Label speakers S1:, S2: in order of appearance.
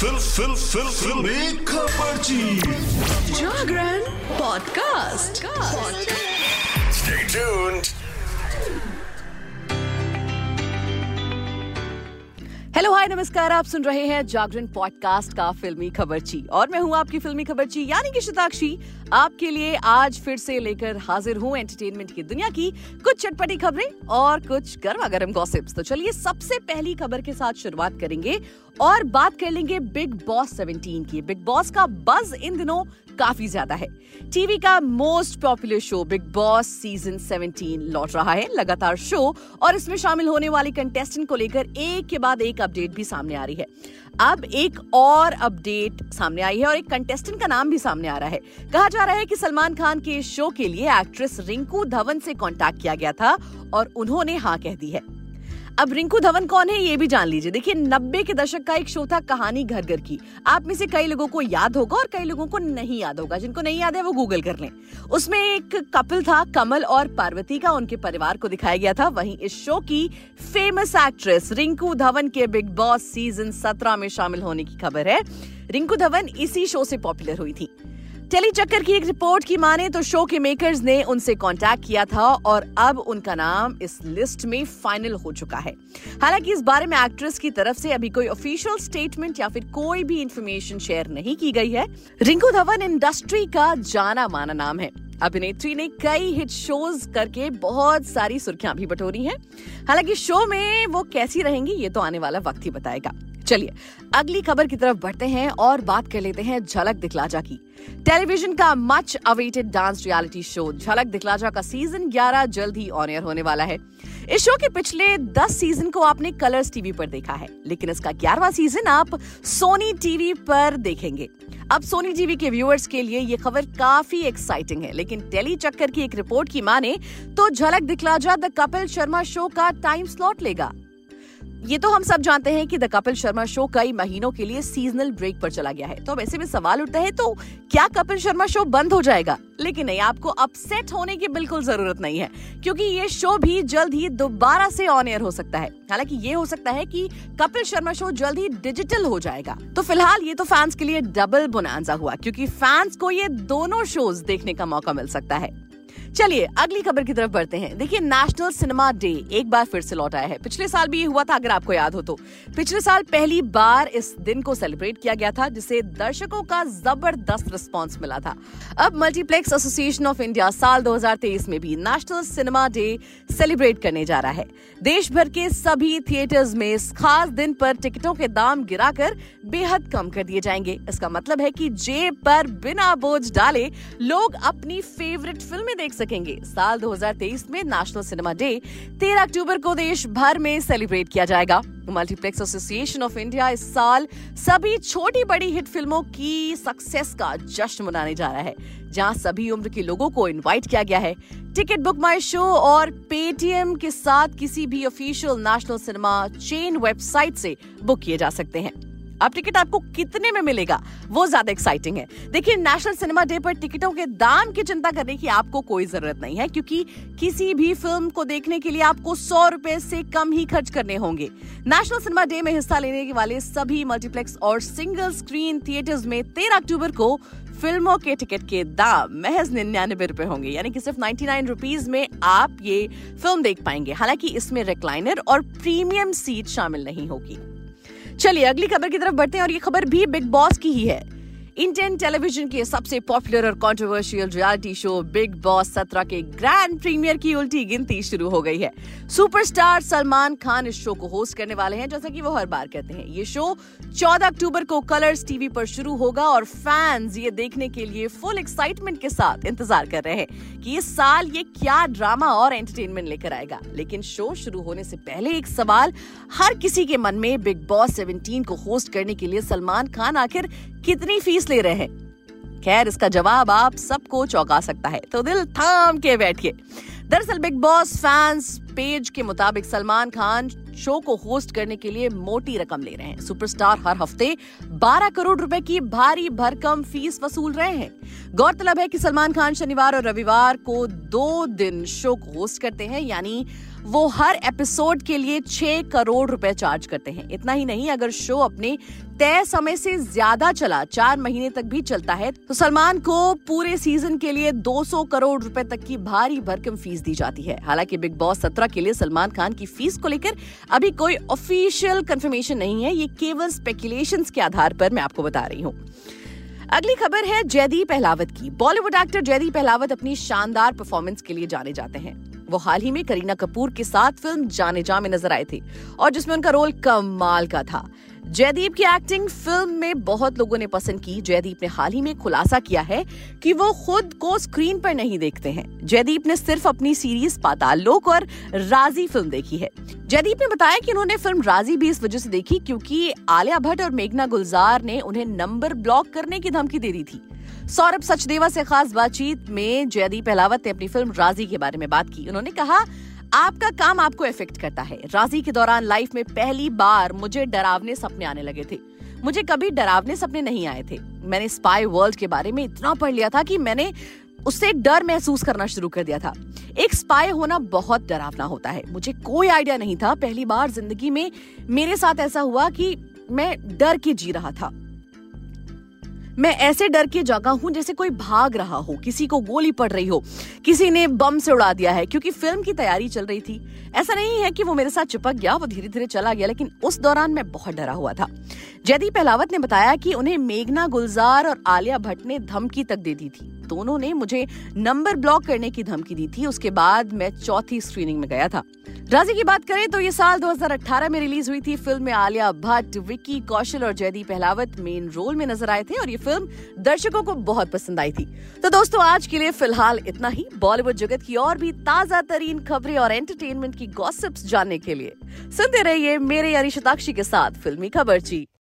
S1: Fill फिल फिल खबर जी
S2: Jagran podcast.
S1: Stay tuned.
S3: Hello hi नमस्कार, आप सुन रहे हैं जागरण पॉडकास्ट का फिल्मी खबरची। और मैं हूँ आपकी फिल्मी खबरची, यानी कि शताक्षी। आपके लिए आज फिर से लेकर हाजिर हूँ एंटरटेनमेंट की दुनिया की कुछ चटपटी खबरें और कुछ गर्मा गर्म गॉसिप्स तो चलिए सबसे पहली खबर के साथ शुरुआत करेंगे और बात कर लेंगे बिग बॉस 17 की। बिग बॉस का बज इन दिनों काफ़ी ज़्यादा है। टीवी का most popular show Bigg Boss season 17 लौट रहा है, लगातार शो और इसमें शामिल होने वाले कंटेस्टेंट को लेकर एक के बाद एक अपडेट भी सामने आ रही है। अब एक और अपडेट सामने आई है और एक कंटेस्टेंट का नाम भी सामने आ रहा है। कहा जा रहा है कि सलमान खान के शो के लिए एक्ट्रेस रिंकू धवन से कॉन्टेक्ट किया गया था और उन्होंने हाँ कह दी है। अब रिंकू धवन कौन है ये भी जान लीजिए। देखिए, नब्बे के दशक का एक शो था कहानी घर घर की। आप में से कई लोगों को याद होगा और कई लोगों को नहीं याद होगा। जिनको नहीं याद है, वो गूगल कर लें। उसमें एक कपिल था, कमल और पार्वती का। उनके परिवार को दिखाया गया था। वहीं इस शो की फ़ेमस एक्ट्रेस रिंकू धवन के बिग बॉस सीज़न सत्रह में शामिल होने की खबर है। रिंकू धवन इसी शो से पॉपुलर हुई थी। टेली चक्कर की एक रिपोर्ट की माने तो शो के मेकर्स ने उनसे कांटेक्ट किया था और अब उनका नाम इस लिस्ट में फाइनल हो चुका है। हालाँकि इस बारे में एक्ट्रेस की तरफ़ से अभी कोई ऑफिशियल स्टेटमेंट या फिर कोई भी इंफॉर्मेशन शेयर नहीं की गई है। रिंकू धवन इंडस्ट्री का जाना माना नाम है। अभिनेत्री ने कई हिट शोज़ करके बहुत सारी सुर्खियाँ भी बटोरी हैं। हालाँकि शो में वो कैसी रहेंगी ये तो आने वाला वक्त ही बताएगा। चलिए, अगली खबर की तरफ़ बढ़ते हैं और बात कर लेते हैं झलक दिखलाजा की। टेलीविज़न का much awaited dance reality show Jhalak Dikhhla Jaa का सीज़न 11 जल्द ही ऑन एयर होने वाला है। इस शो के पिछले 10 सीज़न को आपने कलर्स टीवी पर देखा है, लेकिन इसका 11वां सीज़न आप सोनी टीवी पर देखेंगे। अब सोनी टीवी के व्यूअर्स के लिए ये खबर काफ़ी एक्साइटिंग है, लेकिन टेली चक्कर की एक रिपोर्ट की माने तो झलक दिखलाजा द कपिल शर्मा शो का टाइम स्लॉट लेगा। ये तो हम सब जानते हैं कि द कपिल शर्मा शो कई महीनों के लिए सीजनल ब्रेक पर चला गया है। तो अब ऐसे में सवाल उठता है तो क्या कपिल शर्मा शो बंद हो जाएगा? लेकिन नहीं, आपको अपसेट होने की बिल्कुल ज़रूरत नहीं है, क्योंकि ये शो भी जल्द ही दोबारा से ऑन एयर हो सकता है। हालाँकि ये हो सकता है कि कपिल शर्मा शो जल्द ही डिजिटल हो जाएगा। तो फ़िलहाल ये तो फैंस के लिए डबल बुनाजा हुआ, क्योंकि फैंस को ये दोनों शोज़ देखने का मौका मिल सकता है। चलिए, अगली खबर की तरफ़ बढ़ते हैं। देखिए नेशनल सिनेमा डे एक बार फिर से लौट आया है। पिछले साल भी ये हुआ था, अगर आपको याद हो तो। पिछले साल पहली बार इस दिन को सेलिब्रेट किया गया था, जिसे दर्शकों का ज़बरदस्त रिस्पॉन्स मिला था। अब मल्टीप्लेक्स एसोसिएशन ऑफ़ इंडिया साल 2023 में भी नेशनल सिनेमा डे सेलिब्रेट करने जा रहा है। देश भर के सभी थिएटर्स में इस खास दिन पर टिकटों के दाम गिराकर बेहद कम कर दिए जाएँगे। इसका मतलब है कि जेब पर बिना बोझ डाले लोग अपनी फेवरेट फ़िल्में देख सकेंगे। साल 2023 में नेशनल सिनेमा डे 13 अक्टूबर को देश भर में सेलिब्रेट किया जाएगा। मल्टीप्लेक्स एसोसिएशन ऑफ़ इंडिया इस साल सभी छोटी बड़ी हिट फ़िल्मों की सक्सेस का जश्न मनाने जा रहा है, जहाँ सभी उम्र के लोगों को इनवाइट किया गया है। टिकट बुक माई शो और पेटीएम के साथ किसी भी official national cinema chain website से बुक किए जा सकते हैं। अब टिकट आपको कितने में मिलेगा? वो ज़्यादा एक्साइटिंग है। देखिए नेशनल सिनेमा डे पर टिकटों के दाम की चिंता करने की आपको कोई ज़रूरत नहीं है, क्योंकि किसी भी फ़िल्म को देखने के लिए आपको सौ रुपए से कम ही खर्च करने होंगे। नेशनल सिनेमा डे में हिस्सा लेने वाले सभी मल्टीप्लेक्स और सिंगल स्क्रीन थिएटर्स में तेरह अक्टूबर को फ़िल्मों के टिकट के दाम महज निन्यानबे रुपए होंगे। यानी कि सिर्फ़ 99 रुपीस में आप ये फ़िल्म देख पाएँगे। हालाँकि इसमें रिक्लाइनर और प्रीमियम सीट शामिल नहीं होगी। चलिए, अगली खबर की तरफ़ बढ़ते हैं और ये खबर भी बिग बॉस की ही है। इंडियन टेलीविज़न के सबसे पॉपुलर और controversial reality show Bigg Boss सत्रह के ग्रैंड प्रीमियर की उल्टी गिनती शुरू हो गई है। सुपरस्टार सलमान खान इस शो को होस्ट करने वाले हैं, जैसा कि वो हर बार कहते हैं। ये शो 14 अक्टूबर को कलर्स टीवी पर शुरू होगा और फैंस ये देखने के लिए फुल एक्साइटमेंट के साथ इंतज़ार कर रहे हैं कि इस साल ये क्या ड्रामा और एंटरटेनमेंट लेकर आएगा। लेकिन शो शुरू होने से पहले एक सवाल हर किसी के मन में बिग बॉस 17 को होस्ट करने के लिए सलमान खान आखिर कितनी फ़ीस ले रहे हैं? खैर, इसका जवाब आप सबको चौंका सकता है। तो दिल थाम के बैठिए। दरअसल बिग बॉस फैंस पेज के मुताबिक सलमान खान शो को होस्ट करने के लिए मोटी रकम ले रहे हैं। सुपरस्टार हर हफ़्ते 12 करोड़ रुपए की भारी भरकम फ़ीस वसूल रहे हैं। गौरतलब है कि सलमान खान शनिवार और रविवार को दो दिन शो को होस्ट करते हैं, यानी वो हर एपिसोड के लिए छह करोड़ रुपए चार्ज करते हैं। इतना ही नहीं, अगर शो अपने तय समय से ज़्यादा चला, चार महीने तक भी चलता है तो सलमान को पूरे सीज़न के लिए 200 करोड़ रुपए तक की भारी भरकम फ़ीस दी जाती है। हालाँकि बिग बॉस सत्रह के लिए सलमान खान की फ़ीस को लेकर अभी कोई ऑफिशियल कंफर्मेशन नहीं है, ये केवल स्पेकुलेशन के आधार पर मैं आपको बता रही हूँ। अगली खबर है जयदीप पहलावत की। बॉलीवुड एक्टर जयदीप पहलावत अपनी शानदार परफॉर्मेंस के लिए जाने जाते हैं। वो हाल ही में करीना कपूर के साथ फ़िल्म जाने जा में नज़र आए थे और जिसमें उनका रोल कमाल का था। जयदीप की एक्टिंग फ़िल्म में बहुत लोगों ने पसंद की। जयदीप ने हाल ही में खुलासा किया है कि वो खुद को स्क्रीन पर नहीं देखते हैं। जयदीप ने सिर्फ़ अपनी सीरीज़ पाताल लोक और राज़ी फ़िल्म देखी है। जयदीप ने बताया कि उन्होंने फ़िल्म राज़ी भी इस वजह से देखी क्योंकि आलिया भट्ट और मेघना गुलजार ने उन्हें नंबर ब्लॉक करने की धमकी दे दी थी। सौरभ सचदेवा से खास बातचीत में जयदीप अहलावत ने अपनी फ़िल्म राज़ी के बारे में बात की। उन्होंने कहा, आपका काम आपको इफ़ेक्ट करता है। राज़ी के दौरान लाइफ में पहली बार मुझे डरावने सपने आने लगे थे। मुझे कभी डरावने सपने नहीं आए थे। मैंने स्पाई वर्ल्ड के बारे में इतना पढ़ लिया था कि मैंने उससे डर महसूस करना शुरू कर दिया था। एक स्पाई होना बहुत डरावना होता है। मुझे कोई आइडिया नहीं था। पहली बार ज़िंदगी में मेरे साथ ऐसा हुआ कि मैं डर के जी रहा था। मैं ऐसे डर के जगह हूँ जैसे कोई भाग रहा हो, किसी को गोली पड़ रही हो, किसी ने बम से उड़ा दिया है, क्योंकि फ़िल्म की तैयारी चल रही थी। ऐसा नहीं है कि वो मेरे साथ चिपक गया, वो धीरे धीरे चला गया, लेकिन उस दौरान मैं बहुत डरा हुआ था। जयदीप पहलावत ने बताया कि उन्हें मेघना गुलजार और आलिया भट्ट ने धमकी तक दे दी थी। दोनों ने मुझे नंबर ब्लॉक करने की धमकी दी थी, उसके बाद मैं चौथी स्क्रीनिंग में गया था। राज़ी की बात करें तो ये साल 2018 में रिलीज़ हुई थी फ़िल्म में आलिया भट्ट, विक्की कौशल और जयदीप पहलावत मेन रोल में नज़र आए थे और ये फ़िल्म दर्शकों को बहुत पसंद आई थी। तो दोस्तों, आज के लिए फ़िलहाल इतना ही। बॉलीवुड जगत की और भी ताज़ा तरीन खबरें और एंटरटेनमेंट की गॉसिप्स जानने के लिए सुनते रहिए मेरे यानी शताक्षी के साथ फिल्मी खबर जी।